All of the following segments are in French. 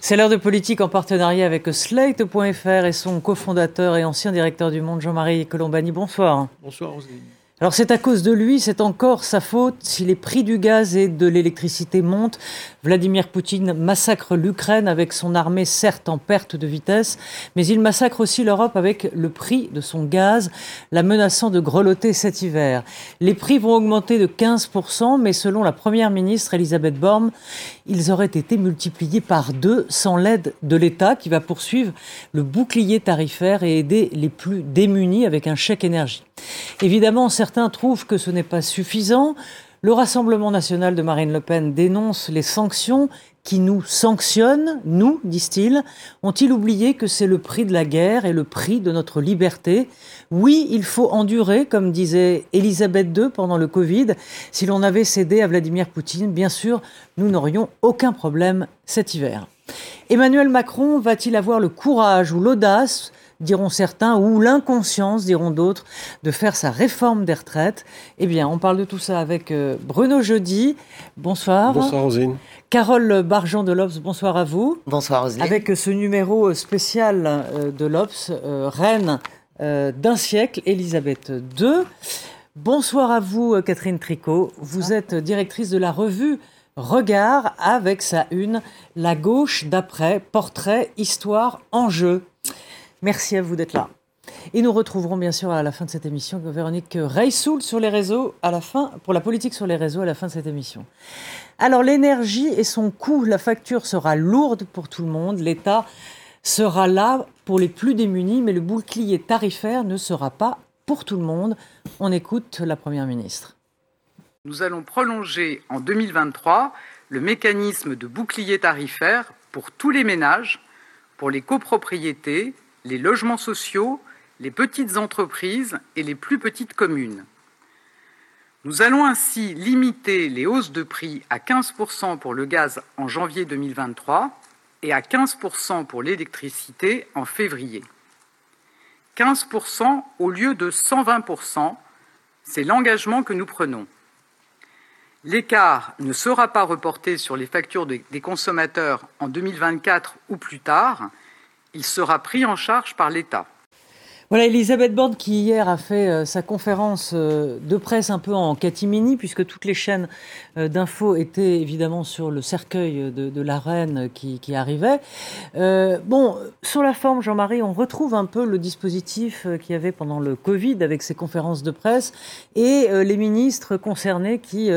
C'est l'heure de politique en partenariat avec Slate.fr et son cofondateur et ancien directeur du Monde, Jean-Marie Colombani. Bonsoir. Bonsoir, Roselyne. Alors c'est à cause de lui, c'est encore sa faute si les prix du gaz et de l'électricité montent. Vladimir Poutine massacre l'Ukraine avec son armée certes en perte de vitesse, mais il massacre aussi l'Europe avec le prix de son gaz, la menaçant de grelotter cet hiver. Les prix vont augmenter de 15%, mais selon la première ministre Elisabeth Borne, ils auraient été multipliés par deux sans l'aide de l'État qui va poursuivre le bouclier tarifaire et aider les plus démunis avec un chèque énergie. Évidemment, certains trouvent que ce n'est pas suffisant. Le Rassemblement national de Marine Le Pen dénonce les sanctions qui nous sanctionnent, nous, disent-ils. Ont-ils oublié que c'est le prix de la guerre et le prix de notre liberté? Oui, il faut endurer, comme disait Elisabeth II pendant le Covid. Si l'on avait cédé à Vladimir Poutine, bien sûr, nous n'aurions aucun problème cet hiver. Emmanuel Macron va-t-il avoir le courage ou l'audace diront certains, ou l'inconscience, diront d'autres, de faire sa réforme des retraites. Eh bien, on parle de tout ça avec euh, Bruno Jeudi. Bonsoir. Bonsoir, Rosine. Carole Bargeon de l'Obs, bonsoir à vous. Bonsoir, Rosine. Avec ce numéro spécial euh, de l'Obs, euh, reine d'un siècle, Elisabeth II. Bonsoir à vous, Catherine Tricot. Vous êtes directrice de la revue Regard avec sa une La gauche d'après, portrait, histoire, enjeu. Merci à vous d'être là. Et nous retrouverons bien sûr à la fin de cette émission Véronique Reissoul sur les réseaux à la fin pour la politique sur les réseaux à la fin de cette émission. Alors l'énergie et son coût, la facture sera lourde pour tout le monde. L'État sera là pour les plus démunis, mais le bouclier tarifaire ne sera pas pour tout le monde. On écoute la Première ministre. Nous allons prolonger en 2023 le mécanisme de bouclier tarifaire pour tous les ménages, pour les copropriétés, les logements sociaux, les petites entreprises et les plus petites communes. Nous allons ainsi limiter les hausses de prix à 15% pour le gaz en janvier 2023 et à 15% pour l'électricité en février. 15% au lieu de 120%, c'est l'engagement que nous prenons. L'écart ne sera pas reporté sur les factures des consommateurs en 2024 ou plus tard, il sera pris en charge par l'État. Voilà Elisabeth Borne qui hier a fait euh, sa conférence euh, de presse un peu en catimini puisque toutes les chaînes euh, d'infos étaient évidemment sur le cercueil de, la reine qui, arrivait. bon, sur la forme, Jean-Marie, on retrouve un peu le dispositif qu'il y avait pendant le Covid avec ses conférences de presse et les ministres concernés qui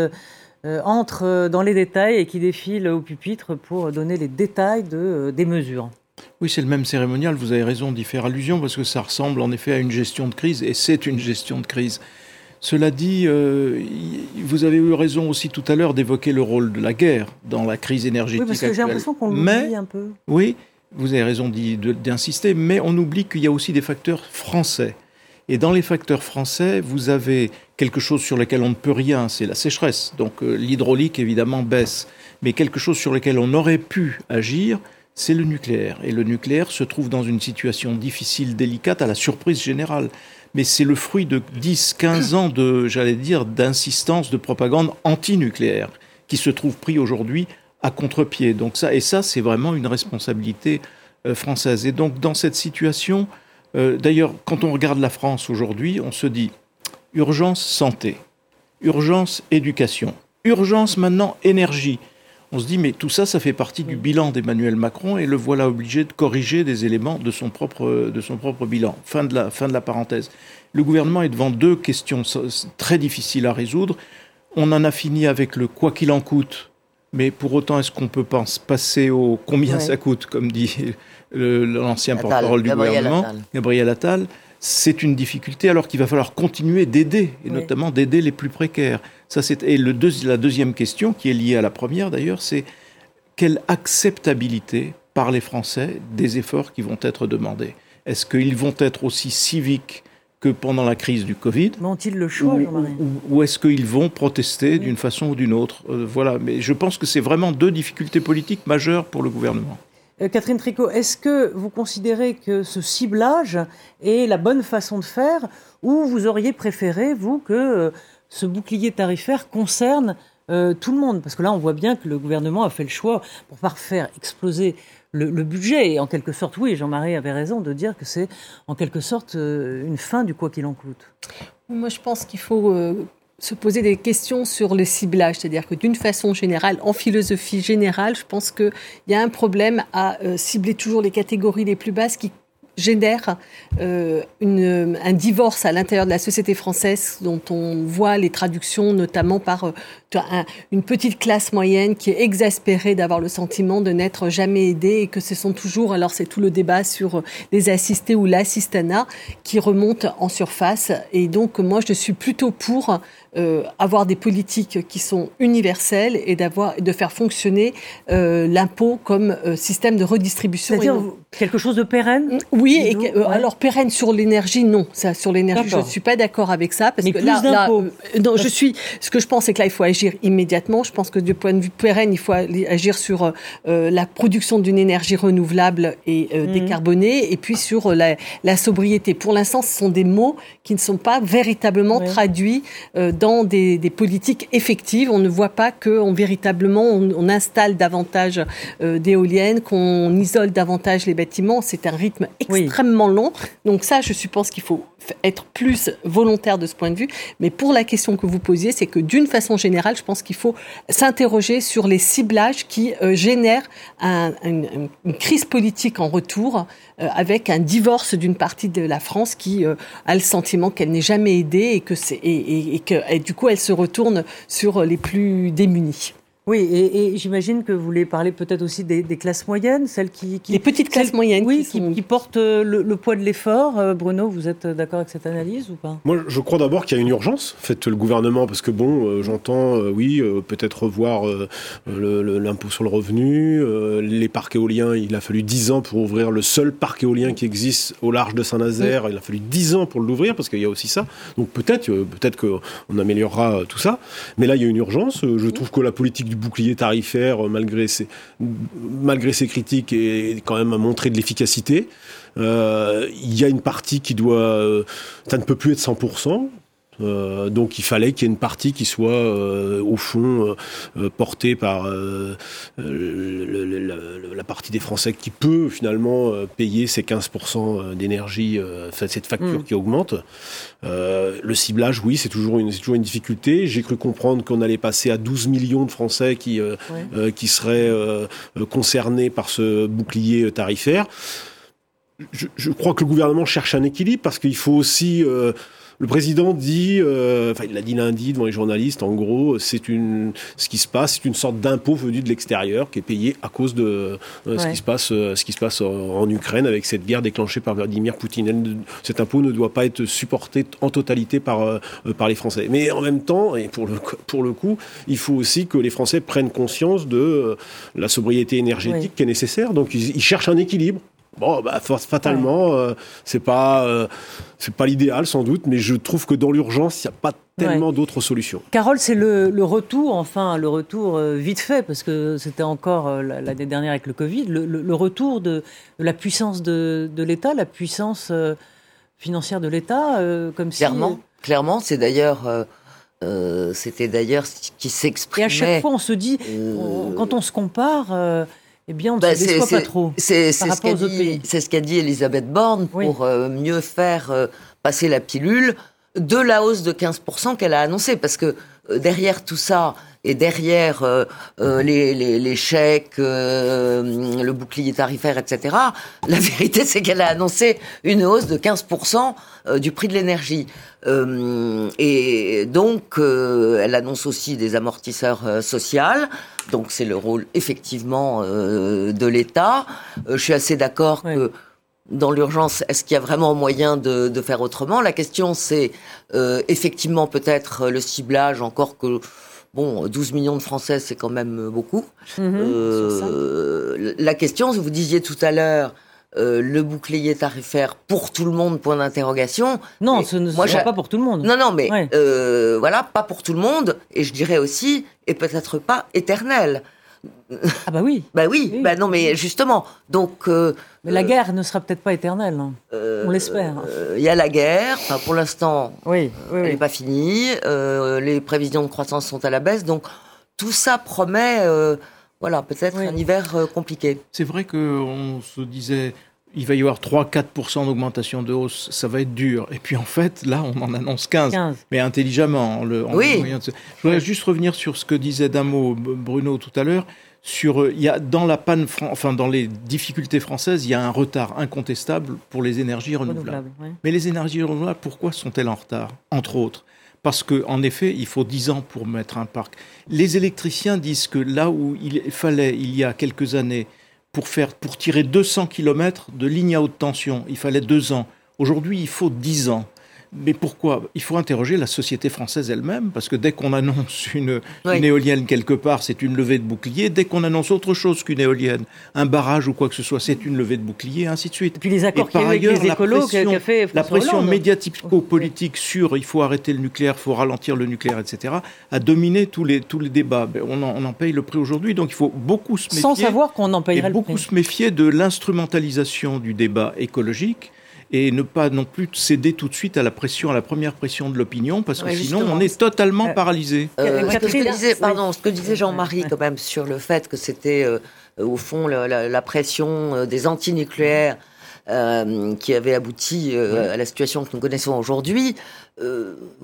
entrent dans les détails et qui défilent au pupitre pour donner les détails de, des mesures. Oui, c'est le même cérémonial, vous avez raison d'y faire allusion, parce que ça ressemble en effet à une gestion de crise, et c'est une gestion de crise. Cela dit, euh, vous avez eu raison aussi tout à l'heure d'évoquer le rôle de la guerre dans la crise énergétique. Oui, parce que j'ai l'impression qu'on l'oublie un peu. Oui, vous avez raison d'insister, mais on oublie qu'il y a aussi des facteurs français. Et dans les facteurs français, vous avez quelque chose sur lequel on ne peut rien, c'est la sécheresse. Donc euh, l'hydraulique, évidemment, baisse. Mais quelque chose sur lequel on aurait pu agir, c'est le nucléaire. Et le nucléaire se trouve dans une situation difficile, délicate, à la surprise générale. Mais c'est le fruit de 10, 15 ans de, j'allais dire, d'insistance, de propagande anti-nucléaire, qui se trouve pris aujourd'hui à contre-pied. Donc ça, et ça, c'est vraiment une responsabilité euh, française. Et donc, dans cette situation, euh, d'ailleurs, quand on regarde la France aujourd'hui, on se dit urgence santé, urgence éducation, urgence maintenant énergie on se dit, mais tout ça, ça fait partie du bilan d'Emmanuel Macron et le voilà obligé de corriger des éléments de son propre, de son propre bilan. Fin de, la, fin de la parenthèse. Le gouvernement est devant deux questions très difficiles à résoudre. On en a fini avec le quoi qu'il en coûte, mais pour autant, est-ce qu'on peut passer au combien ça coûte, comme dit l'ancien porte-parole du gouvernement, Gabriel Attal c'est une difficulté alors qu'il va falloir continuer d'aider, et notamment d'aider les plus précaires. Ça, c'est, et le la deuxième question, qui est liée à la première d'ailleurs, c'est quelle acceptabilité par les Français des efforts qui vont être demandés? Est-ce qu'ils vont être aussi civiques que pendant la crise du Covid? Ont-ils le choix, Ou, est-ce qu'ils vont protester d'une façon ou d'une autre? Euh, Voilà, mais je pense que c'est vraiment deux difficultés politiques majeures pour le gouvernement. Euh, Catherine Tricot, est-ce que vous considérez que ce ciblage est la bonne façon de faire ou vous auriez préféré, vous, que euh, ce bouclier tarifaire concerne tout le monde? Parce que là, on voit bien que le gouvernement a fait le choix pour pas faire exploser le, budget. Et en quelque sorte, oui, Jean-Marie avait raison de dire que c'est en quelque sorte euh, une fin du quoi qu'il en coûte. Moi, je pense qu'il faut euh, se poser des questions sur le ciblage. C'est-à-dire que d'une façon générale, en philosophie générale, je pense qu'il y a un problème à euh, cibler toujours les catégories les plus basses qui génère euh, une, un divorce à l'intérieur de la société française dont on voit les traductions notamment par euh, une petite classe moyenne qui est exaspérée d'avoir le sentiment de n'être jamais aidée et que ce sont toujours, alors c'est tout le débat sur euh, les assistés ou l'assistanat qui remonte en surface. Et donc moi je suis plutôt pour euh, avoir des politiques qui sont universelles et d'avoir de faire fonctionner euh, l'impôt comme euh, système de redistribution. C'est-à-dire quelque chose de pérenne Oui, et, alors pérenne sur l'énergie, non. Ça, sur l'énergie, je ne suis pas d'accord avec ça parce que là, là non, je suis. Ce que je pense, c'est que là, il faut agir immédiatement. Je pense que du point de vue pérenne, il faut agir sur la production d'une énergie renouvelable et mhm. décarbonée, et puis sur la, la sobriété. Pour l'instant, ce sont des mots qui ne sont pas véritablement traduits dans des, politiques effectives. On ne voit pas qu'on véritablement on, installe davantage euh, d'éoliennes, qu'on isole davantage les bâtiments. C'est un rythme extrêmement long. Donc ça, je suppose qu'il faut être plus volontaire de ce point de vue. Mais pour la question que vous posiez, c'est que d'une façon générale, je pense qu'il faut s'interroger sur les ciblages qui euh, génèrent une, crise politique en retour, euh, avec un divorce d'une partie de la France qui a le sentiment qu'elle n'est jamais aidée et que c'est et, et, que et du coup elle se retourne sur les plus démunis. Oui, et, j'imagine que vous voulez parler peut-être aussi des, classes moyennes, celles qui, qui les petites classes moyennes, oui, qui, portent euh, le, poids de l'effort. Euh, Bruno, vous êtes d'accord avec cette analyse ou pas? Moi, je crois d'abord qu'il y a une urgence. Faites le gouvernement, parce que bon, euh, j'entends, oui, peut-être revoir l'impôt sur le revenu, les parcs éoliens. Il a fallu 10 ans pour ouvrir le seul parc éolien qui existe au large de Saint-Nazaire. Il a fallu 10 ans pour l'ouvrir, parce qu'il y a aussi ça. Donc peut-être, peut-être qu'on améliorera tout ça. Mais là, il y a une urgence. Je trouve que la politique du bouclier tarifaire, euh, malgré ses, critiques, est quand même à montrer de l'efficacité. Euh, il y a une partie qui doit, euh, ça ne peut plus être 100%. Euh, donc il fallait qu'il y ait une partie qui soit euh, au fond euh, portée par la partie des Français qui peut finalement payer ces 15% d'énergie, cette facture mm. qui augmente. le ciblage, oui, c'est toujours une, toujours une difficulté. J'ai cru comprendre qu'on allait passer à 12 millions de Français qui, qui seraient concernés par ce bouclier tarifaire. Je, je, crois que le gouvernement cherche un équilibre parce qu'il faut aussi le président dit, euh, enfin il l'a dit lundi devant les journalistes, en gros, c'est une, ce qui se passe, c'est une sorte d'impôt venu de l'extérieur qui est payé à cause de euh, ce qui se passe, euh, ce qui se passe en, Ukraine avec cette guerre déclenchée par Vladimir Poutine. cet impôt ne doit pas être supporté en totalité par par les Français. Mais en même temps, et pour le pour le coup, il faut aussi que les Français prennent conscience de la sobriété énergétique qui est nécessaire. Donc ils cherchent un équilibre. Bon, bah, fatalement, euh, c'est pas, euh, c'est pas l'idéal sans doute, mais je trouve que dans l'urgence, il n'y a pas tellement d'autres solutions. Carole, c'est le, retour, enfin le retour euh, vite fait, parce que c'était encore l'année dernière avec le Covid, le, retour de, la puissance de, l'État, la puissance financière de l'État, comme clairement, clairement, c'est d'ailleurs. c'était d'ailleurs ce qui s'exprimait. Et à chaque fois, on se dit, quand on se compare, eh bien, on ne bah, se déçoit pas trop. C'est ce qu'a dit, Elisabeth Borne pour euh, mieux faire euh, passer la pilule de la hausse de 15% qu'elle a annoncée. Parce que euh, derrière tout ça, et derrière les, les, chèques, le bouclier tarifaire, etc., la vérité, c'est qu'elle a annoncé une hausse de 15% du prix de l'énergie. et donc, elle annonce aussi des amortisseurs sociaux. Donc c'est le rôle effectivement euh, de l'État. Euh, je suis assez d'accord que dans l'urgence, est-ce qu'il y a vraiment moyen de, faire autrement? La question c'est euh, effectivement peut-être le ciblage, encore que bon, 12 millions de Français c'est quand même beaucoup. Mhm, la question, vous disiez tout à l'heure, euh, le bouclier tarifaire pour tout le monde, point d'interrogation. Non, ce ne sera pas pour tout le monde. Non, non, mais euh, voilà, pas pour tout le monde, et je dirais aussi, et peut-être pas éternel. Ah bah oui. bah oui, bah non, mais justement, donc... Euh, mais la guerre ne sera peut-être pas éternelle, hein. on l'espère. Il y a la guerre, enfin, pour l'instant, oui, elle n'est pas finie, les prévisions de croissance sont à la baisse, donc tout ça promet, voilà, peut-être un hiver compliqué. C'est vrai qu'on se disait, il va y avoir 3-4% d'augmentation de hausse, ça va être dur. Et puis en fait, là, on en annonce 15, mais intelligemment. Le, oui. Je voudrais juste revenir sur ce que disait d'un mot Bruno tout à l'heure. Sur, il y a dans la panne, enfin dans les difficultés françaises, il y a un retard incontestable pour les énergies renouvelables. Mais les énergies renouvelables, pourquoi sont-elles en retard Entre autres, parce qu'en effet, il faut 10 ans pour mettre un parc. Les électriciens disent que là où il fallait, il y a quelques années, pour, faire, pour tirer 200 km de ligne à haute tension, il fallait deux ans. Aujourd'hui, il faut 10 ans. Mais pourquoi? Il faut interroger la société française elle-même, parce que dès qu'on annonce une, éolienne quelque part, c'est une levée de bouclier. Dès qu'on annonce autre chose qu'une éolienne, un barrage ou quoi que ce soit, c'est une levée de bouclier, ainsi de suite. Et puis les accords qu'il y a avec les écolos, la pression, fait la pression médiatico-politique sur il faut arrêter le nucléaire, il faut ralentir le nucléaire, etc., a dominé tous les, tous les débats. Ben, on en, on en paye le prix aujourd'hui, donc il faut beaucoup se méfier. Sans savoir qu'on en payerait le prix. beaucoup se méfier de l'instrumentalisation du débat écologique et ne pas non plus céder tout de suite à la pression, à la première pression de l'opinion, parce que sinon on est totalement euh, paralysé. Euh, ce, que disait, pardon, ce que disait Jean-Marie quand même sur le fait que c'était euh, au fond la, pression des antinucléaires qui avait abouti à la situation que nous connaissons aujourd'hui,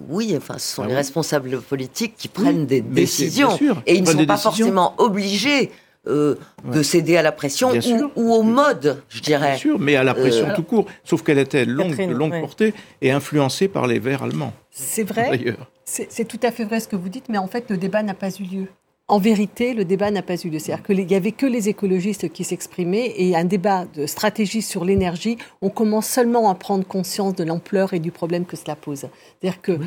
oui, enfin, ce sont ah les responsables politiques qui prennent des décisions. et ils ne sont pas forcément obligés euh, de céder à la pression ou, au mode, je dirais. Bien sûr, mais à la pression euh, tout court. Sauf qu'elle était longue, longue portée et influencée par les Verts allemands. C'est vrai. C'est tout à fait vrai ce que vous dites, mais en fait, le débat n'a pas eu lieu. En vérité, le débat n'a pas eu lieu. C'est-à-dire qu'il n'y avait que les écologistes qui s'exprimaient et un débat de stratégie sur l'énergie, on commence seulement à prendre conscience de l'ampleur et du problème que cela pose. C'est-à-dire que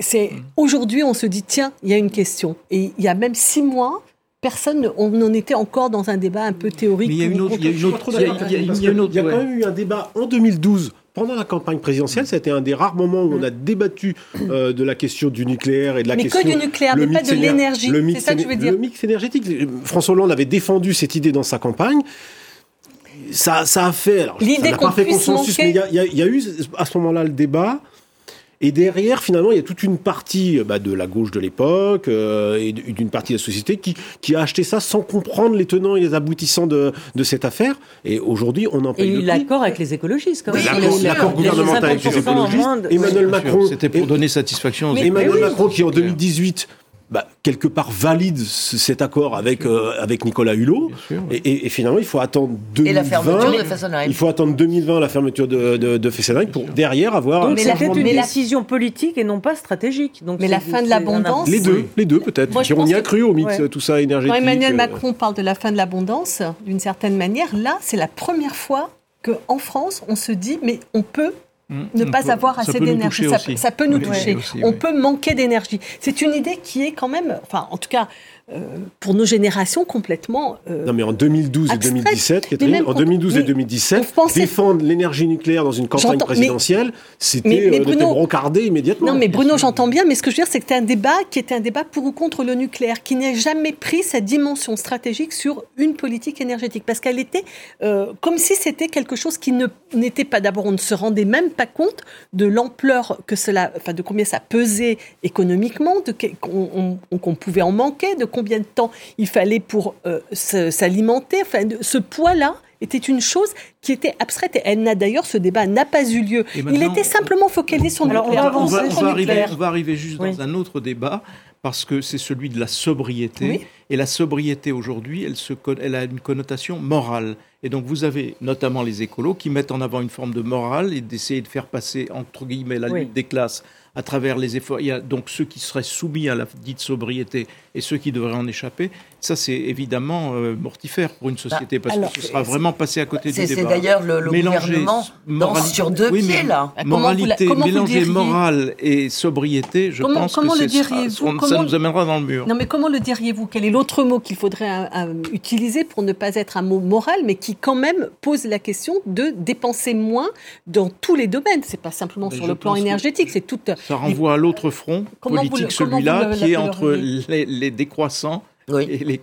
c'est mm. aujourd'hui, on se dit, tiens, il y a une question. Et il y a même six mois, personne, on en était encore dans un débat un peu théorique. Mais il y a une autre, il y a une autre, il y a quand même eu un débat en 2012 pendant la campagne présidentielle, ça a été un des rares moments où on a débattu euh, de la question du nucléaire et de la mais question. Mais que du nucléaire, mais pas de l'énergie. C'est ça que je veux dire. Le mix énergétique. François Hollande avait défendu cette idée dans sa campagne. Ça, ça a fait. Alors, ça n'a pas fait consensus, mais il y, y, y, a eu à ce moment-là le débat. Et derrière, finalement, il y a toute une partie euh, bah, de la gauche de l'époque euh, et d'une partie de la société qui, qui, a acheté ça sans comprendre les tenants et les aboutissants de, de cette affaire. Et aujourd'hui, on en paye et le l'accord avec les écologistes, quand même. L'accord gouvernemental avec les écologistes. Emmanuel Macron. C'était pour donner satisfaction aux Emmanuel Macron, qui en 2018 bah, quelque part valide cet accord avec, euh, avec Nicolas Hulot. Et, et, finalement, il faut attendre 2020. Et la fermeture de Fessenheim. Il faut attendre 2020, la fermeture de, de, de Fessenheim, pour derrière avoir. Donc c'est peut-être une décision politique et non pas stratégique. Donc mais la fin de l'abondance. Les deux, les deux peut-être. On y a cru au mix, tout ça énergétique. Quand Emmanuel euh. Macron parle de la fin de l'abondance, d'une certaine manière, là, c'est la première fois qu'en France, on se dit, mais on peut. Ne pas avoir assez d'énergie. Ça, peut nous toucher. on peut manquer d'énergie. C'est une idée qui est quand même, enfin, en tout cas, pour nos générations complètement. Euh, non, mais en 2012 et 2017, Catherine, en 2012 et 2017, défendre l'énergie nucléaire dans une campagne présidentielle, c'était euh, brocardé immédiatement. Non, mais Bruno, j'entends bien, mais ce que je veux dire, c'est que c'était un débat qui était un débat pour ou contre le nucléaire, qui n'a jamais pris sa dimension stratégique sur une politique énergétique, parce qu'elle était euh, comme si c'était quelque chose qui n'était pas. D'abord, on ne se rendait même pas compte de l'ampleur que cela, enfin, de combien ça pesait économiquement, de qu'on pouvait en manquer, de combien de temps il fallait pour euh, s'alimenter. Enfin, ce poids-là était une chose qui était abstraite. Et elle n'a d'ailleurs, ce débat n'a pas eu lieu. Il était simplement focalisé sur le nucléaire. On va, arriver, on va arriver juste dans un autre débat parce que c'est celui de la sobriété. Et la sobriété aujourd'hui, elle, elle a une connotation morale. Et donc vous avez notamment les écolos qui mettent en avant une forme de morale et d'essayer de faire passer, entre guillemets, la lutte des classes à travers les efforts. Il y a donc ceux qui seraient soumis à la dite sobriété et ceux qui devraient en échapper. Ça, c'est évidemment euh, mortifère pour une société parce que ce sera vraiment passé à côté du débat. C'est d'ailleurs le, le gouvernement sur deux pieds, là. Moralité, mélanger morale et sobriété, je pense que ça, ça nous amènera dans le mur. Non, mais comment le diriez-vous Quel est l'autre mot qu'il faudrait euh, utiliser pour ne pas être un mot moral, mais qui quand même pose la question de dépenser moins dans tous les domaines? C'est pas simplement sur le plan énergétique, c'est tout ça renvoie à l'autre front politique, celui-là, qui est entre les, décroissants Oui.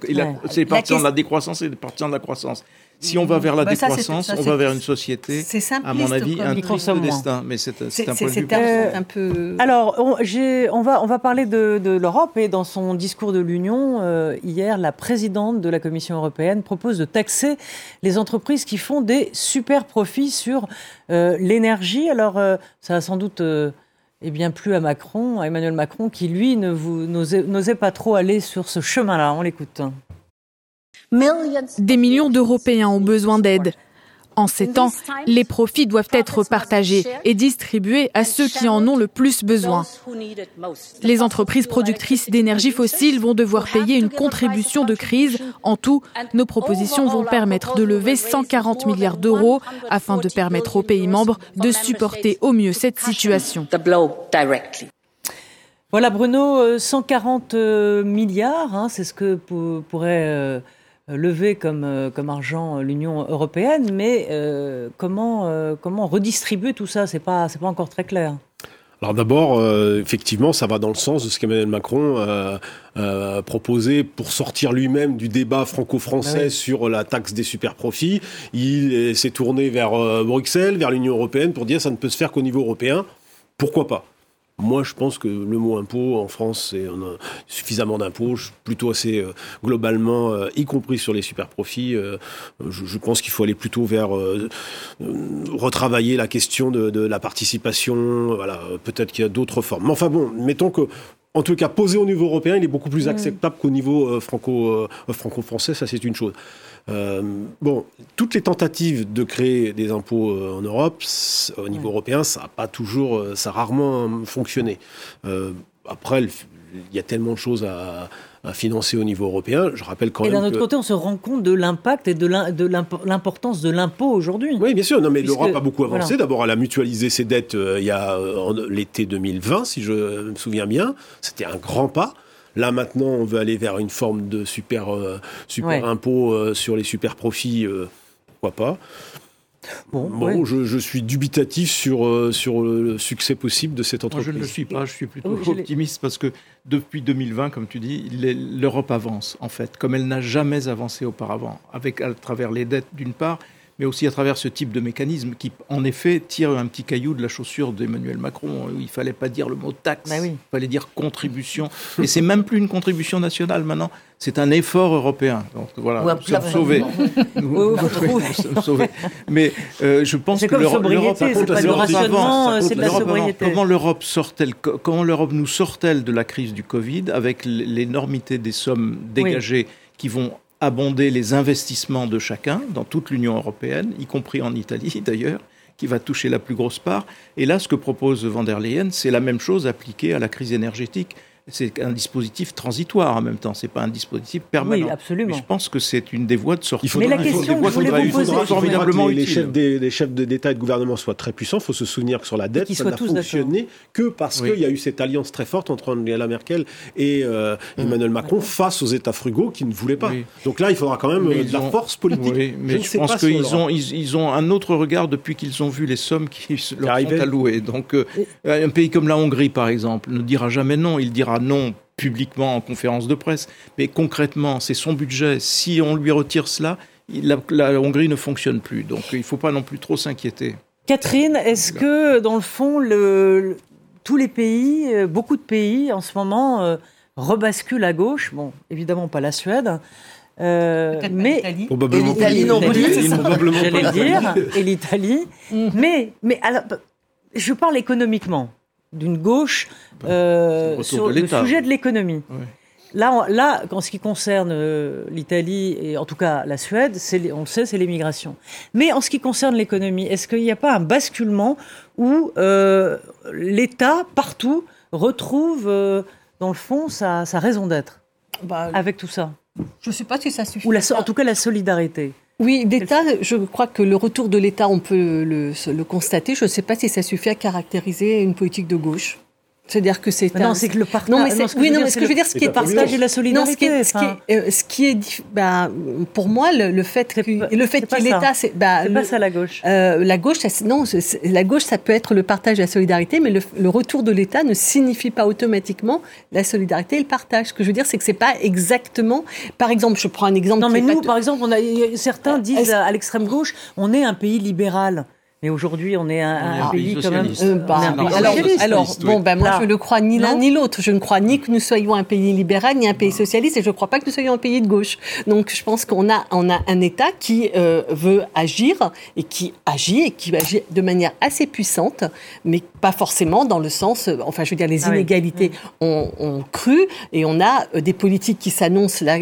c'est partisans de la décroissance et les partisans de la croissance. Si on va vers la bah, décroissance, on va vers une société, à mon avis, un triste destin. Mais c'est un point de vue. un peu... Alors, on, on, va, on va parler de, de l'Europe et dans son discours de l'Union, euh, hier, la présidente de la Commission européenne propose de taxer les entreprises qui font des super profits sur euh, l'énergie. Alors, euh, ça a sans doute... eh bien, plus à Macron, à Emmanuel Macron, qui lui n'osait pas trop aller sur ce chemin-là. On l'écoute. Des millions d'Européens ont besoin d'aide. En ces temps, les profits doivent être partagés et distribués à ceux qui en ont le plus besoin. Les entreprises productrices d'énergie fossile vont devoir payer une contribution de crise. En tout, nos propositions vont permettre de lever 140 milliards d'euros afin de permettre aux pays membres de supporter au mieux cette situation. Voilà Bruno, 140 euh, milliards, hein, c'est ce que pourrait euh, euh, lever comme, euh, comme argent euh, l'Union européenne, mais comment, comment redistribuer tout ça? C'est pas, c'est pas encore très clair. Alors d'abord, effectivement, ça va dans le sens de ce qu'Emmanuel Macron a proposé pour sortir lui-même du débat franco-français ah sur la taxe des super-profits. Il s'est tourné vers Bruxelles, vers l'Union européenne pour dire ça ne peut se faire qu'au niveau européen. Pourquoi pas? Moi, je pense que le mot impôt en France, c'est on a suffisamment d'impôts, plutôt assez euh, globalement, euh, y compris sur les super profits. Euh, je, pense qu'il faut aller plutôt vers retravailler la question de, de la participation. Voilà, peut-être qu'il y a d'autres formes. Mais enfin bon, mettons que en tout cas, posé au niveau européen, il est beaucoup plus acceptable qu'au niveau franco, franco-français, ça c'est une chose. Euh, bon, toutes les tentatives de créer des impôts euh, en Europe, au niveau européen, ça a pas toujours, euh, ça a rarement fonctionné. après, il y a tellement de choses à, financer au niveau européen. Je rappelle quand et même. Et d'un autre côté, on se rend compte de l'impact et de l'importance de l'impôt aujourd'hui. Oui, bien sûr. Non, mais l'Europe a beaucoup avancé. D'abord, elle a mutualisé ses dettes il y a l'été 2020, si je me souviens bien. C'était un grand pas. Là maintenant, on veut aller vers une forme de super, euh, super impôt euh, sur les super profits. Euh, pourquoi pas Bon, je, suis dubitatif sur, sur le succès possible de cette entreprise. je ne le suis pas, je suis plutôt optimiste parce que depuis 2020, comme tu dis, l'Europe avance en fait, comme elle n'a jamais avancé auparavant, avec à travers les dettes d'une part, mais aussi à travers ce type de mécanisme qui, en effet, tire un petit caillou de la chaussure d'Emmanuel Macron. Il fallait pas dire le mot taxe, bah il fallait dire contribution. Et c'est même plus une contribution nationale maintenant, c'est un effort européen. Donc voilà, nous sommes sauvés. nous, sommes sauvés. Mais euh, je pense que l'Europe, c'est de la sobriété. Comment l'Europe sort-elle Comment l'Europe nous sort-elle de la crise du Covid avec l'énormité des sommes dégagées qui vont abonder les investissements de chacun dans toute l'Union européenne, y compris en Italie d'ailleurs, qui va toucher la plus grosse part. Et là, ce que propose van der Leyen, c'est la même chose appliquée à la crise énergétique c'est un dispositif transitoire en même temps, c'est pas un dispositif permanent. Oui, absolument. je pense que c'est une des voies de sortie. Il faudra, Mais la question que je voulais vous poser, formidablement que les, chefs des, les chefs d'État et de gouvernement soient très puissants. Il faut se souvenir que sur la dette, ça n'a fonctionné que parce qu'il y a eu cette alliance très forte entre Angela Merkel et euh, mmh. Emmanuel Macron face aux États frugaux qui ne voulaient pas. Donc là, il faudra quand même euh, de la force politique. mais je, pense qu'ils ont, ils, ont un autre regard depuis qu'ils ont vu les sommes qui leur sont allouées. Donc, euh, un pays comme la Hongrie, par exemple, ne dira jamais non. Il dira non publiquement en conférence de presse, mais concrètement, c'est son budget. Si on lui retire cela, la, Hongrie ne fonctionne plus. Donc il ne faut pas non plus trop s'inquiéter. Catherine, est-ce que dans le fond, le, tous les pays, euh, beaucoup de pays en ce moment euh, rebasculent à gauche? Bon, évidemment pas la Suède. Euh, mais l'Italie non plus, j'allais le dire, et l'Italie. Mm. Mais, mais alors, je parle économiquement d'une gauche euh, sur le sujet de l'économie. Là, là, en ce qui concerne euh, l'Italie et en tout cas la Suède, on le sait, c'est l'immigration. Mais en ce qui concerne l'économie, est-ce qu'il n'y a pas un basculement où euh, l'État, partout, retrouve, dans le fond, sa, raison d'être bah, avec tout ça? Je ne sais pas si ça suffit. Ou en tout cas la solidarité. Oui, d'État, je crois que le retour de l'État, on peut le, constater. Je ne sais pas si ça suffit à caractériser une politique de gauche. C'est-à-dire que c'est non, c'est que le partage. Non, mais oui, non, mais ce que je veux dire, ce qui est partage et la solidarité. Non, ce qui est, ce qui est, bah, pour moi, le, le fait que le fait que l'État, c'est bah, pas ça la gauche. Euh, la gauche, ça, non, la gauche, ça peut être le partage et la solidarité, mais le, le retour de l'État ne signifie pas automatiquement la solidarité et le partage. Ce que je veux dire, c'est que c'est pas exactement. Par exemple, je prends un exemple. Non, mais nous, par exemple, on a certains disent à l'extrême gauche, on est un pays libéral. Mais aujourd'hui, on est un, pays quand même. Euh, bah, alors, alors bon, ben moi, je ne crois ni l'un ni l'autre. Je ne crois ni que nous soyons un pays libéral ni un pays socialiste, et je ne crois pas que nous soyons un pays de gauche. Donc, je pense qu'on a, on a un État qui euh, veut agir et qui agit et qui agit de manière assez puissante, mais pas forcément dans le sens. Euh, enfin, je veux dire, les ah inégalités mm. ont, ont, cru et on a des politiques qui s'annoncent là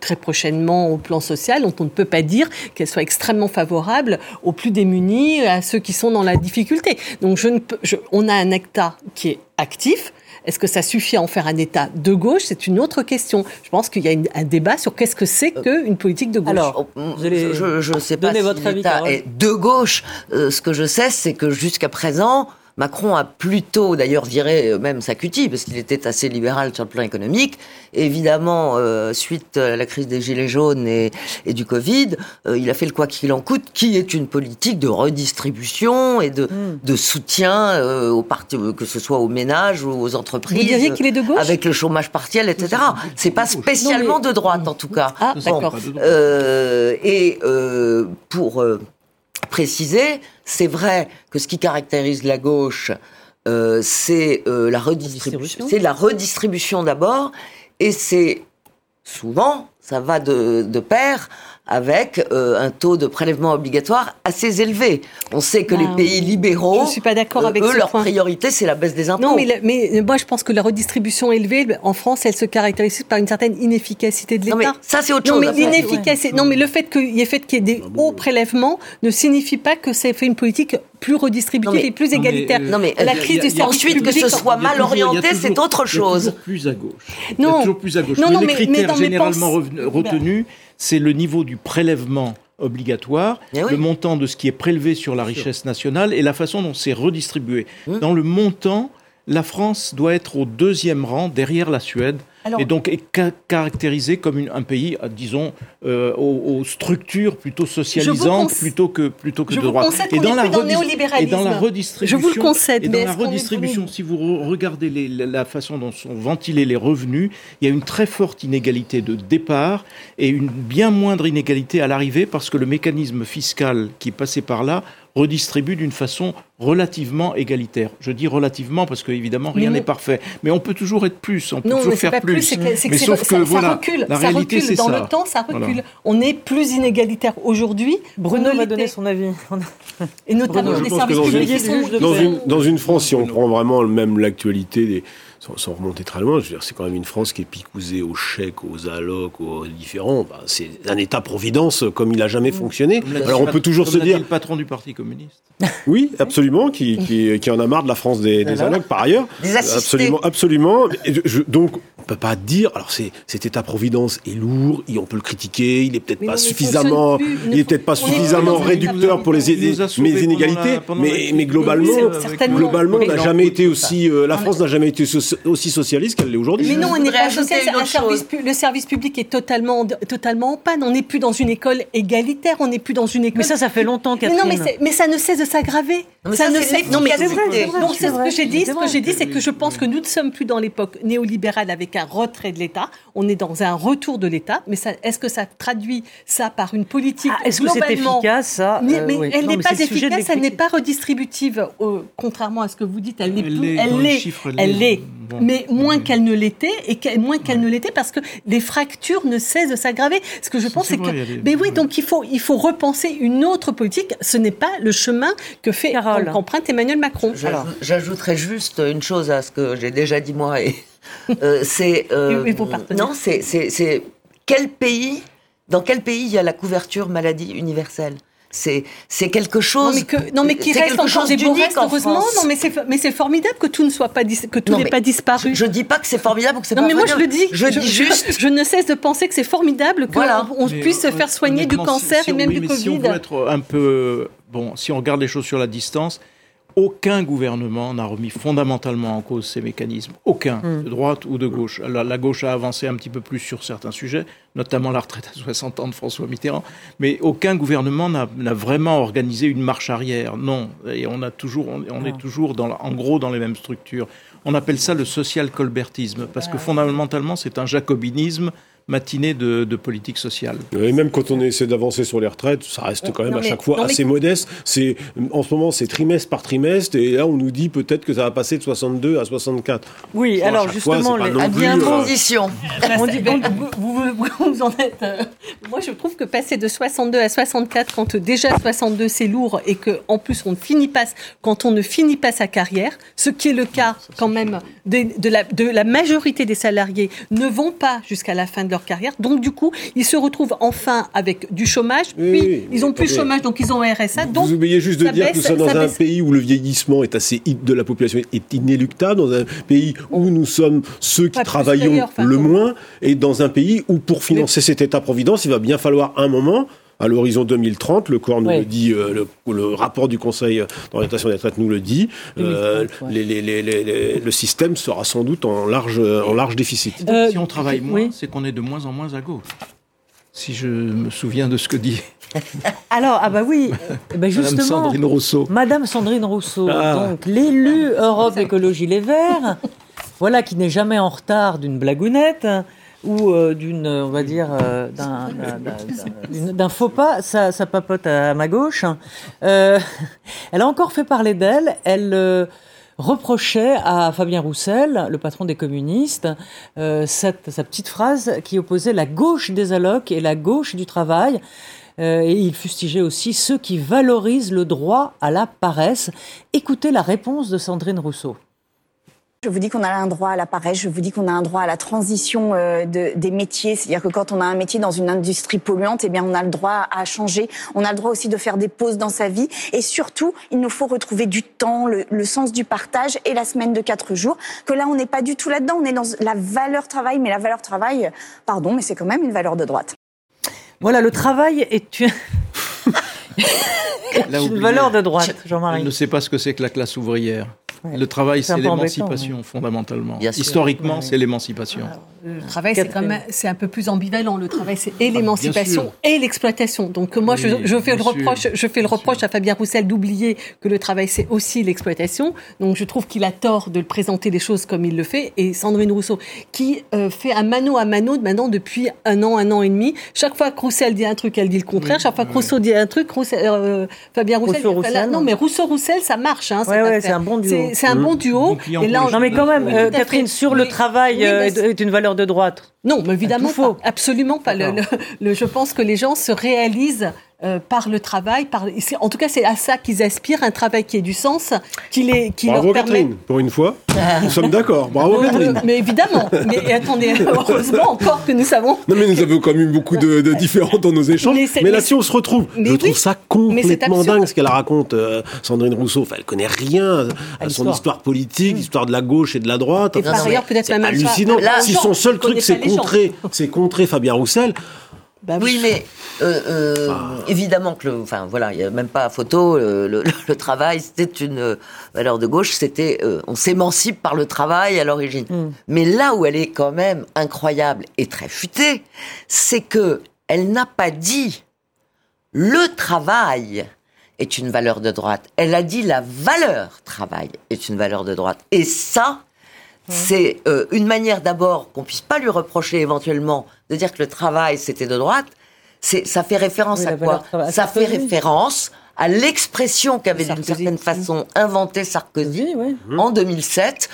très prochainement au plan social, dont on ne peut pas dire qu'elles soient extrêmement favorables aux plus démunis, ceux qui sont dans la difficulté. Donc je ne peux, on a un État qui est actif. Est-ce que ça suffit à en faire un État de gauche? C'est une autre question. Je pense qu'il y a un débat sur qu'est-ce que c'est euh, qu'une politique de gauche. Alors, je ne sais pas si l'État est de gauche. Euh, ce que je sais, c'est que jusqu'à présent, Macron a plutôt d'ailleurs viré euh, même sa cutie parce qu'il était assez libéral sur le plan économique. évidemment, euh, suite à la crise des gilets jaunes et, du Covid, euh, il a fait le quoi qu'il en coûte, qui est une politique de redistribution et de, hmm. de soutien aux partis, que ce soit aux ménages ou aux entreprises. Vous diriez qu'il est de gauche? Avec le chômage partiel, etc. C'est pas spécialement de droite en tout cas. Ah, d'accord. et pour préciser, c'est vrai que ce qui caractérise la gauche, euh, c'est euh, la redistribution. C'est la redistribution d'abord, et c'est souvent, ça va de, de pair avec euh, un taux de prélèvement obligatoire assez élevé. On sait que les ah pays libéraux, je suis pas d'accord avec eux, leur priorité, c'est la baisse des impôts. Non, mais, mais, moi, je pense que la redistribution élevée, en France, elle se caractérise par une certaine inefficacité de l'État. Ça, c'est autre chose. Mais l'inefficacité, non, mais le fait qu'il y ait fait qu'il y ait des hauts prélèvements ne signifie pas que c'est fait une politique plus redistributive et plus égalitaire. Non, mais la crise du service ensuite que ce soit mal orienté, c'est autre chose. Plus à gauche. Non, toujours plus à gauche. Non, mais les critères généralement retenus c'est le niveau du prélèvement obligatoire, eh le montant de ce qui est prélevé sur la richesse nationale et la façon dont c'est redistribué. Hum. Dans le montant, la France doit être au deuxième rang derrière la Suède et donc est caractérisé comme un pays, euh, disons, euh, aux, structures plutôt socialisantes plutôt que plutôt que de droite. Et dans, la et dans la redistribution, je vous le concède, et dans la redistribution, si vous regardez la façon dont sont ventilés les revenus, il y a une très forte inégalité de départ et une bien moindre inégalité à l'arrivée parce que le mécanisme fiscal qui est passé par là redistribue d'une façon relativement égalitaire. Je dis relativement parce que évidemment rien n'est parfait, mais on peut toujours être plus, on peut toujours faire plus. plus. mais sauf que voilà, recule, la réalité c'est ça. Dans le temps, ça recule. On est plus inégalitaire aujourd'hui. Bruno va donner son avis. Et notamment les services publics dans, une, dans une France, si on prend vraiment même l'actualité des sans, remonter très loin, c'est quand même une France qui est picousée aux chèques, aux allocs, aux différents. c'est un État-providence comme il n'a jamais fonctionné. Alors on peut toujours se dire. le patron du Parti communiste. Oui, absolument, qui, qui, qui, en a marre de la France des, des par ailleurs. Des absolument, absolument. donc on peut pas dire. Alors c'est cet État-providence est lourd, et on peut le critiquer. Il est peut-être pas suffisamment, il est peut-être pas suffisamment réducteur pour les, les, inégalités, mais, mais globalement, globalement, n'a jamais été aussi. Euh, la France n'a jamais été aussi socialiste qu'elle l'est aujourd'hui. Mais non, on n'est pas socialiste. Le service public est totalement, totalement en panne. On n'est plus dans une école égalitaire. On n'est plus dans une école. Mais ça, ça fait longtemps, Catherine. Mais non, mais, ça ne cesse de s'aggraver. Ça, ne cesse. Non, mais c'est vrai. Donc, c'est ce que j'ai dit. Ce que j'ai dit, c'est que je pense que nous ne sommes plus dans l'époque néolibérale avec un retrait de l'État. On est dans un retour de l'État. Mais est-ce que ça traduit ça par une politique ah, Est-ce que c'est efficace ça Mais, euh, elle n'est pas efficace. Elle n'est pas redistributive. contrairement à ce que vous dites, elle n'est plus. Elle l'est. Elle l'est mais moins qu'elle ne l'était, et moins qu'elle ne l'était parce que les fractures ne cessent de s'aggraver. Ce que je pense, c'est que, mais oui, donc il faut, il faut repenser une autre politique. Ce n'est pas le chemin que fait, qu'emprunte Emmanuel Macron. J'ajouterais juste une chose à ce que j'ai déjà dit moi et euh, c'est euh, non, c'est quel pays, dans quel pays il y a la couverture maladie universelle? C'est c'est quelque chose. Non mais, que, non, mais qui reste encore des beaux restes, heureusement. Non mais c'est mais c'est formidable que tout ne soit pas que tout n'ait pas disparu. Je, ne dis pas que c'est formidable ou que c'est pas. Non mais moi je le dis. Je, dis juste. Je, ne cesse de penser que c'est formidable qu'on voilà. on puisse se faire soigner du cancer et même du Covid. Si on veut être un peu bon, si on regarde les choses sur la distance, aucun gouvernement n'a remis fondamentalement en cause ces mécanismes. Aucun, hmm. de droite ou de gauche. La, gauche a avancé un petit peu plus sur certains sujets, notamment la retraite à 60 ans de François Mitterrand, mais aucun gouvernement n'a vraiment organisé une marche arrière. Non, et on, a toujours, on, est toujours dans, en gros dans les mêmes structures. On appelle ça le social-colbertisme, parce que fondamentalement, c'est un jacobinisme matinée de, politique sociale. Et même quand on essaie d'avancer sur les retraites, ça reste quand même à chaque fois assez modeste. C'est en ce moment c'est trimestre par trimestre et là on nous dit peut-être que ça va passer de 62 à 64. Oui, alors justement, les... à bien transition. on dit, vous, vous, en êtes. Euh, moi je trouve que passer de 62 à 64 quand déjà 62 c'est lourd et que en plus on ne finit pas quand on ne finit pas sa carrière, ce qui est le cas quand même de, la, de la majorité des salariés ne vont pas jusqu'à la fin de leur carrière. Donc, du coup, ils se retrouvent enfin avec du chômage. puis, ils ont plus de chômage, donc ils ont un RSA. Donc, vous oubliez juste de dire que nous sommes dans un pays où le vieillissement est assez de la population est inéluctable, dans un pays où nous sommes ceux qui travaillons le moins, et dans un pays où, pour financer cet État-providence, il va bien falloir un moment à l'horizon 2030. Le corps nous le dit, euh, le, rapport du Conseil d'orientation des retraites nous le dit. Euh, le système sera sans doute en large, en large déficit. Euh, si on travaille moins, c'est qu'on est de moins en moins à gauche. Si je me souviens de ce que dit alors, ah bah oui, ben justement, Madame Sandrine Rousseau. Madame Sandrine Rousseau, ah. donc l'élu Europe Écologie Les Verts, voilà qui n'est jamais en retard d'une blagounette ou euh, d'une, on va dire, euh, d'un faux pas, ça, papote à, ma gauche. Euh, elle a encore fait parler d'elle. Elle reprochait à Fabien Roussel, le patron des communistes, cette, sa petite phrase qui opposait la gauche des allocs et la gauche du travail. et il fustigeait aussi ceux qui valorisent le droit à la paresse. Écoutez la réponse de Sandrine Rousseau. Je vous dis qu'on a un droit à la paresse, je vous dis qu'on a un droit à la transition euh, de, des métiers. C'est-à-dire que quand on a un métier dans une industrie polluante, eh bien, on a le droit à changer. On a le droit aussi de faire des pauses dans sa vie. Et surtout, il nous faut retrouver du temps, le, le sens du partage et la semaine de quatre jours. Que là, on n'est pas du tout là-dedans. On est dans la valeur travail, mais la valeur travail, pardon, mais c'est quand même une valeur de droite. Voilà, le travail est une... une valeur de droite, Jean-Marie. Elle ne sait pas ce que c'est que la classe ouvrière. Le travail, c'est l'émancipation, fondamentalement. Historiquement, c'est l'émancipation. Le travail, c'est quand même, c'est un peu plus ambivalent. Le travail, c'est et ah, l'émancipation et l'exploitation. Donc moi, je, fais le reproche, je fais le reproche à Fabien Roussel d'oublier que le travail, c'est aussi l'exploitation. Donc je trouve qu'il a tort de le présenter les choses comme il le fait. Et Sandrine Rousseau, qui euh, fait un mano à mano maintenant depuis un an, un an et demi. Chaque fois que Roussel dit un truc, elle dit le contraire. Chaque fois que Rousseau dit un truc, euh, Fabien Roussel, Roussel non mais Rousseau Roussel, ça marche. Hein, ouais, c'est un bon duo. C'est un bon duo. Et là, non mais quand même, euh, Catherine, sur le travail est une valeur de droite. Non, mais évidemment, pas, absolument pas. Le, je pense que les gens se réalisent euh, par le travail. Par, en tout cas, c'est à ça qu'ils aspirent, un travail qui ait du sens, qui, les, qui Bravo leur permet... Catherine, pour une fois, nous sommes d'accord. Bravo Catherine. Mais évidemment, mais attendez, heureusement encore que nous savons... Non mais nous avons quand même beaucoup de, de différents dans nos échanges. Mais, là, si on se retrouve, je trouve ça complètement dingue ce qu'elle raconte, euh, Sandrine Rousseau. Enfin, elle connaît rien à son histoire politique, l'histoire de la gauche et de la droite. Et par ailleurs, peut-être même hallucinant. si son seul truc, c'est contrer, c'est contrer Fabien Roussel... Bah oui, mais euh, euh, ah. évidemment que, le, enfin voilà, il n'y a même pas photo. Le, travail, c'était une valeur de gauche. C'était, euh, on s'émancipe par le travail à l'origine. Hmm. Mais là où elle est quand même incroyable et très futée, c'est que elle n'a pas dit le travail est une valeur de droite. Elle a dit la valeur travail est une valeur de droite. Et ça, c'est euh, une manière d'abord qu'on puisse pas lui reprocher éventuellement de dire que le travail c'était de droite. C'est ça fait référence à quoi Ça fait référence à l'expression qu'avait d'une certaine façon inventé Sarkozy en 2007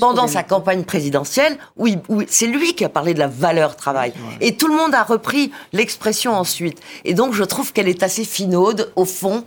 pendant sa campagne présidentielle où, où c'est lui qui a parlé de la valeur travail. Et tout le monde a repris l'expression ensuite. Et donc je trouve qu'elle est assez finaude au fond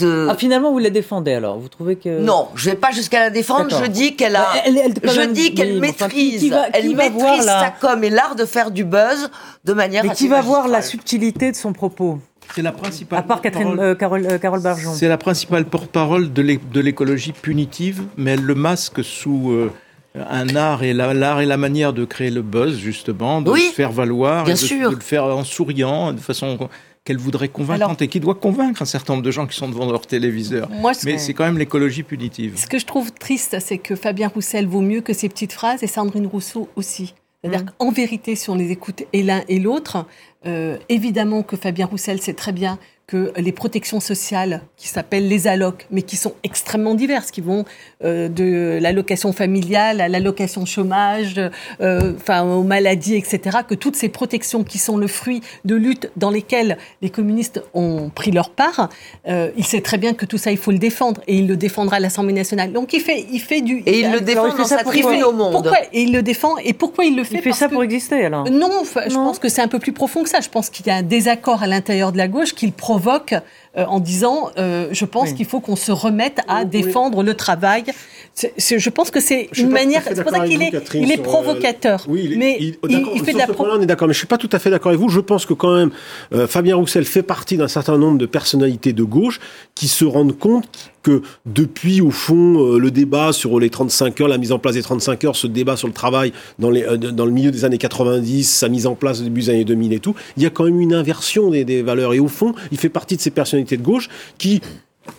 ah, finalement, vous la défendez alors Vous trouvez que non, je vais pas jusqu'à la défendre. Je dis qu'elle a, je dis qu'elle maîtrise, elle maîtrise sa com et l'art de faire du buzz de manière. Mais qui va voir la subtilité de son propos c'est la principale. À part Catherine, euh, Carole, euh, Carole Barjon. C'est la principale porte-parole de l'écologie punitive, mais elle le masque sous euh, un art et l'art et la manière de créer le buzz justement, de se faire valoir, bien de, sûr. de, le faire en souriant, de façon qu'elle voudrait convaincre et qui doit convaincre un certain nombre de gens qui sont devant leur téléviseur. Mais c'est quand même l'écologie punitive. Ce que je trouve triste, c'est que Fabien Roussel vaut mieux que ces petites phrases et Sandrine Rousseau aussi. C'est-à-dire mmh. qu'en vérité, si on les écoute et l'un et l'autre, euh, évidemment que Fabien Roussel sait très bien que les protections sociales qui s'appellent les allocs, mais qui sont extrêmement diverses, qui vont euh, de l'allocation familiale à l'allocation chômage, euh, enfin aux maladies, etc., que toutes ces protections qui sont le fruit de luttes dans lesquelles les communistes ont pris leur part, euh, il sait très bien que tout ça, il faut le défendre, et il le défendra à l'Assemblée nationale. Donc il fait, il fait du... Et il, le défend dans sa tribune au monde. Pourquoi Et il le défend, et pourquoi il le fait Il fait ça pour exister, alors Non, je pense que c'est un peu plus profond que ça. Je pense qu'il y a un désaccord à l'intérieur de la gauche qu'il provoque provoque euh, en disant euh, je pense qu'il faut qu'on se remette à défendre le travail. je pense que c'est une manière. C'est pour ça qu'il est, il est euh, provocateur. oui, mais il, fait de la on est d'accord, mais je suis pas tout à fait d'accord avec vous. Je pense que quand même Fabien Roussel fait partie d'un certain nombre de personnalités de gauche qui se rendent compte que depuis, au fond, le débat sur les 35 heures, la mise en place des 35 heures, ce débat sur le travail dans, les, dans le milieu des années 90, sa mise en place au début des années 2000 et tout, il y a quand même une inversion des, des valeurs. Et au fond, il fait partie de ces personnalités de gauche qui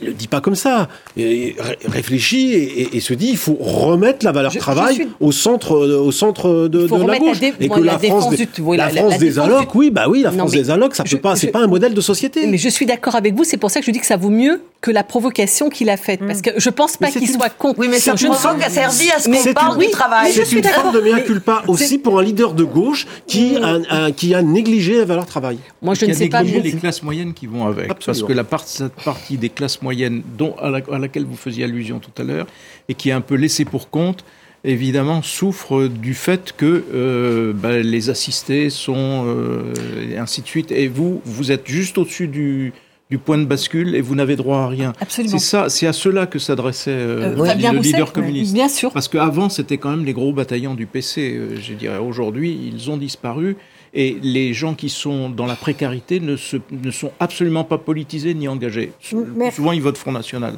ne le dit pas comme ça. Il réfléchit et, se dit il faut remettre la valeur travail au centre, au centre de, la gauche. et que la, France, des, la, France des allocs, oui, bah oui, la France des allocs, ça peut pas, c'est pas un modèle de société. Mais je suis d'accord avec vous. C'est pour ça que je dis que ça vaut mieux que la provocation qu'il a faite, parce que je pense pas qu'il soit con. Oui, mais ça provoque a servi à ce qu'on parle du travail. C'est une forme de mea culpa aussi pour un leader de gauche qui a, qui a négligé la valeur travail. Moi, je ne sais pas. les classes moyennes qui vont avec, parce que la partie des classes moyenne dont, à, laquelle vous faisiez allusion tout à l'heure, et qui est un peu laissé pour compte, évidemment souffre du fait que euh, bah, les assistés sont euh, et ainsi de suite. Et vous, vous êtes juste au-dessus du, du point de bascule et vous n'avez droit à rien. C'est ça, c'est à cela que s'adressait euh, le leader communiste. Bien sûr. Parce qu'avant, c'était quand même les gros bataillons du PC. je dirais aujourd'hui, ils ont disparu. Et les gens qui sont dans la précarité ne, se, ne sont absolument pas politisés ni engagés. Souvent, ils votent Front National.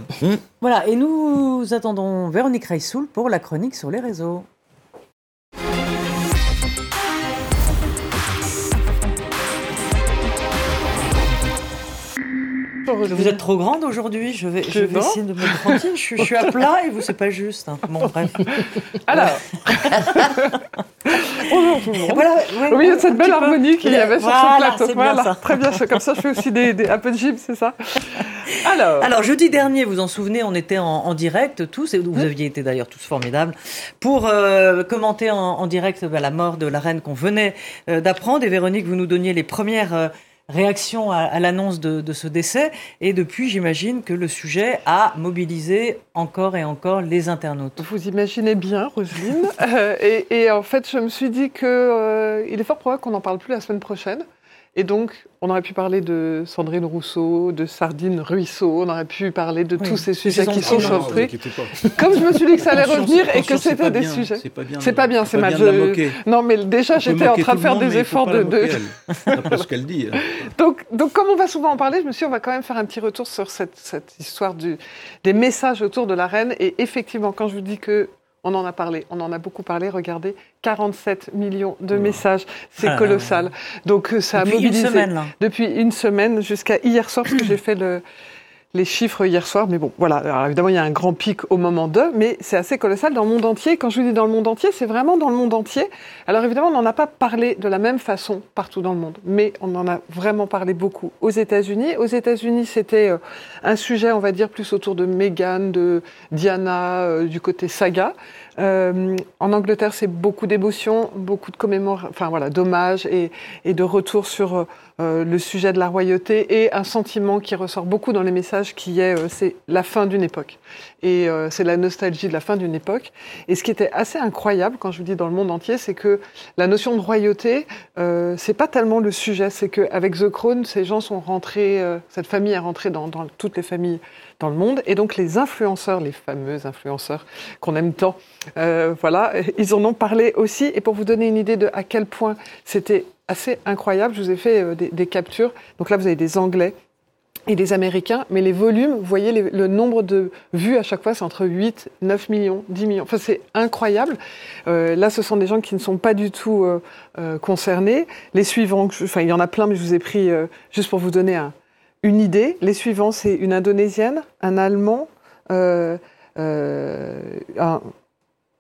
Voilà, et nous attendons Véronique Reissoul pour la chronique sur les réseaux. Vous êtes trop grande aujourd'hui, je vais, je vais essayer de me tranquille. Je, je, suis à plat et vous, c'est pas juste. Hein. Bon, bref. Alors. Bonjour tout le monde. Voilà, oui, cette belle harmonie qu'il y avait sur ce plateau. Voilà, très bien. Comme ça, je fais aussi des, un peu de gym, c'est ça Alors. Alors, jeudi dernier, vous en souvenez, on était en, direct tous, et vous aviez été d'ailleurs tous formidables, pour euh, commenter en, direct bah, la mort de la reine qu'on venait euh, d'apprendre. Et Véronique, vous nous donniez les premières. Euh, réaction à, l'annonce de, ce décès. Et depuis, j'imagine que le sujet a mobilisé encore et encore les internautes. Vous imaginez bien, Roselyne. Euh, et, en fait, je me suis dit qu'il euh, est fort probable qu'on n'en parle plus la semaine prochaine. Et donc, on aurait pu parler de Sandrine Rousseau, de Sardine Ruisseau, on aurait pu parler de tous ces sujets qui sont truc. Comme je me suis dit que ça allait revenir et que c'était des sujets. C'est pas bien, c'est pas bien, c'est mal. Non, mais déjà, j'étais en train de faire des efforts de. de... pas ce qu'elle dit. Hein. donc, donc, comme on va souvent en parler, je me suis dit, on va quand même faire un petit retour sur cette, cette histoire du, des messages autour de la reine. Et effectivement, quand je vous dis que on en a parlé, on en a beaucoup parlé. Regardez, 47 millions de messages, c'est ah. colossal. Donc euh, ça a mobilisé une semaine, là. depuis une semaine jusqu'à hier soir, parce que j'ai fait le, les chiffres hier soir, mais bon, voilà. Alors évidemment, il y a un grand pic au moment de, mais c'est assez colossal dans le monde entier. Quand je vous dis dans le monde entier, c'est vraiment dans le monde entier. Alors évidemment, on n'en a pas parlé de la même façon partout dans le monde, mais on en a vraiment parlé beaucoup aux États-Unis. Aux États-Unis, c'était euh, un sujet, on va dire, plus autour de Meghan, de Diana, euh, du côté saga. Euh, en Angleterre, c'est beaucoup d'émotions, beaucoup de commémorations, enfin voilà, d'hommages et, de retour sur euh, le sujet de la royauté et un sentiment qui ressort beaucoup dans les messages qui est euh, c'est la fin d'une époque. Et euh, c'est la nostalgie de la fin d'une époque. Et ce qui était assez incroyable quand je vous dis dans le monde entier c'est que la notion de royauté c'est pas tellement le sujet c'est qu'avec The Crown ces gens sont rentrés cette famille est rentrée dans toutes les familles dans le monde. Et donc les influenceurs, les fameux influenceurs qu'on aime tant, voilà, ils en ont parlé aussi. Et pour vous donner une idée de à quel point c'était assez incroyable. Je vous ai fait euh, des, captures. Donc là, vous avez des Anglais et les Américains, mais les volumes, vous voyez le nombre de vues à chaque fois, c'est entre 8, 9 millions, 10 millions. Enfin, c'est incroyable. Euh, là, ce sont des gens qui ne sont pas du tout euh, euh, concernés. Les suivants, enfin, il y en a plein, mais je vous ai pris juste pour vous donner une idée. Les suivants, c'est une Indonésienne, un Allemand, un, un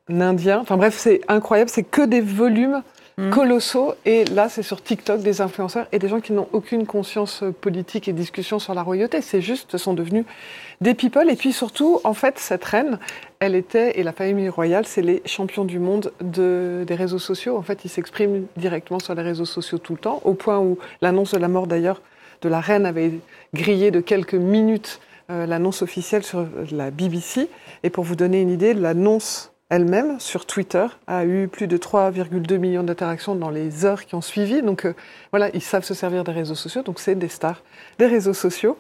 Indien. Enfin bref, c'est incroyable. C'est que des volumes Mm. colossaux. Et là, c'est sur TikTok des influenceurs et des gens qui n'ont aucune conscience politique et discussion sur la royauté. C'est juste, sont devenus des people. Et puis surtout, en fait, cette reine, elle était, et la famille royale, c'est les champions du monde de, des réseaux sociaux. En fait, ils s'expriment directement sur les réseaux sociaux tout le temps, au point où l'annonce de la mort d'ailleurs la reine avait grillé de quelques minutes euh, l'annonce officielle sur la BBC. Et pour vous donner une idée, l'annonce elle-même sur Twitter a eu plus de 3,2 millions d'interactions dans les heures qui ont suivi. Donc euh, voilà, ils savent se servir des réseaux sociaux, donc c'est des stars des réseaux sociaux.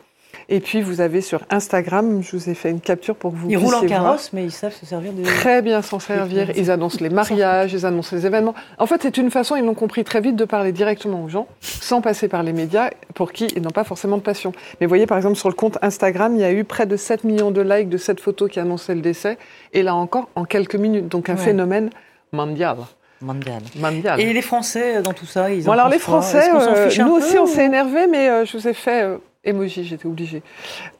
Et puis vous avez sur Instagram, je vous ai fait une capture pour que vous ils roulent en carrosse, mais ils savent se servir de... Très bien s'en servir. Ils annoncent les mariages, ils annoncent les événements. En fait, c'est une façon, ils l'ont compris très vite, de parler directement aux gens, sans passer par les médias, pour qui ils n'ont pas forcément de passion. Mais vous voyez, par exemple, sur le compte Instagram, il y a eu près de 7 millions de likes de cette photo qui annonçait le décès, et là encore, en quelques minutes. Donc un phénomène mondial. Mondial. Mondial. Et les Français dans tout ça, ils bon, alors les Français, euh, nous aussi on s'est énervé, mais euh, je vous ai fait euh, Emoji, j'étais obligée.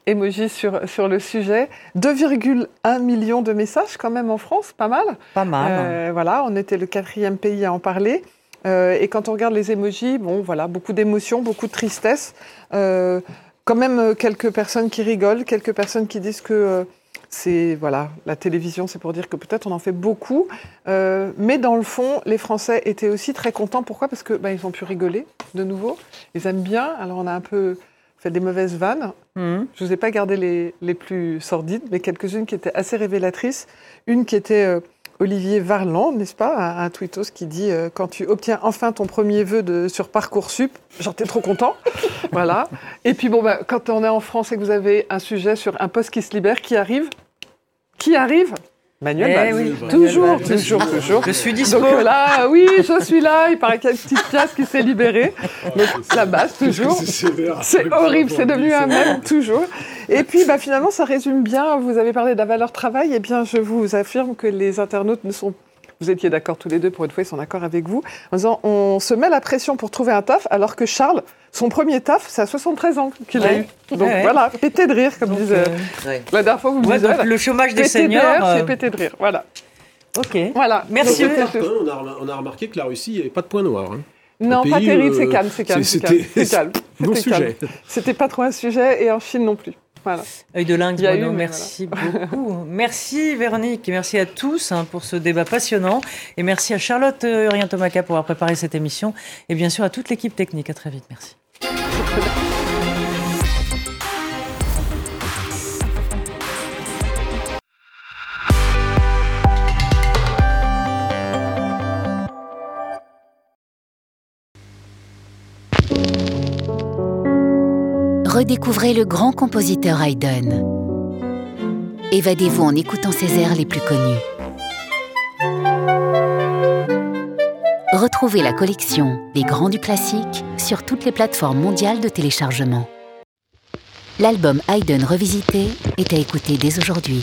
Emoji sur, sur le sujet. 2,1 millions de messages quand même en France, pas mal. Pas mal. Euh, voilà, on était le quatrième pays à en parler. Euh, et quand on regarde les emojis, bon, voilà, beaucoup d'émotions, beaucoup de tristesse. Euh, quand même quelques personnes qui rigolent, quelques personnes qui disent que c'est voilà, la télévision, c'est pour dire que peut-être on en fait beaucoup, mais dans le fond, les Français étaient aussi très contents. Pourquoi? Parce que ben, ils ont pu rigoler de nouveau. Ils aiment bien. Alors on a un peu fait des mauvaises vannes. Mhm. Je ne vous ai pas gardé les, les plus sordides, mais quelques-unes qui étaient assez révélatrices. Une qui était euh, Olivier Varland, n'est-ce pas, un, un tweetos qui dit euh, Quand tu obtiens enfin ton premier vœu de, sur Parcoursup, j'en étais trop content. voilà. Et puis, bon, bah, quand on est en France et que vous avez un sujet sur un poste qui se libère, qui arrive? Qui arrive? Manuel eh toujours, toujours, toujours. Je suis dispo. Donc là, oui, je suis là. Il paraît qu'il y a une petite pièce qui s'est libérée. Donc la base, toujours. C'est horrible, c'est devenu un même, toujours. Et puis, bah, finalement, ça résume bien. Vous avez parlé de la valeur travail. Eh bien, je vous affirme que les internautes ne sont vous étiez d'accord tous les deux, pour une fois, ils sont d'accord avec vous, en disant on se met la pression pour trouver un taf, alors que Charles, son premier taf, c'est à 73 ans qu'il a eu. Donc voilà, pété de rire, comme disait euh, la dernière fois, vous me disiez. Le chômage des seniors. C'est euh, pété de rire, voilà. Ok. Voilà. Merci. on, a, on, a, remarqué que la Russie, il n'y avait pas de point noir. Hein. Non, pas terrible, c'est euh, calme, c'est calme. C'était calme. Bon sujet. C'était pas trop un sujet, et en Chine non plus. Voilà. Œil de Lynx, merci beaucoup. merci Véronique, et merci à tous hein, pour ce débat passionnant. Et merci à Charlotte Urien Tomaca pour avoir préparé cette émission. Et bien sûr à toute l'équipe technique. À très vite. Merci. Redécouvrez le grand compositeur Haydn. Évadez-vous en écoutant ses airs les plus connus. Retrouvez la collection Les Grands du Classique sur toutes les plateformes mondiales de téléchargement. L'album Haydn revisité est à écouter dès aujourd'hui.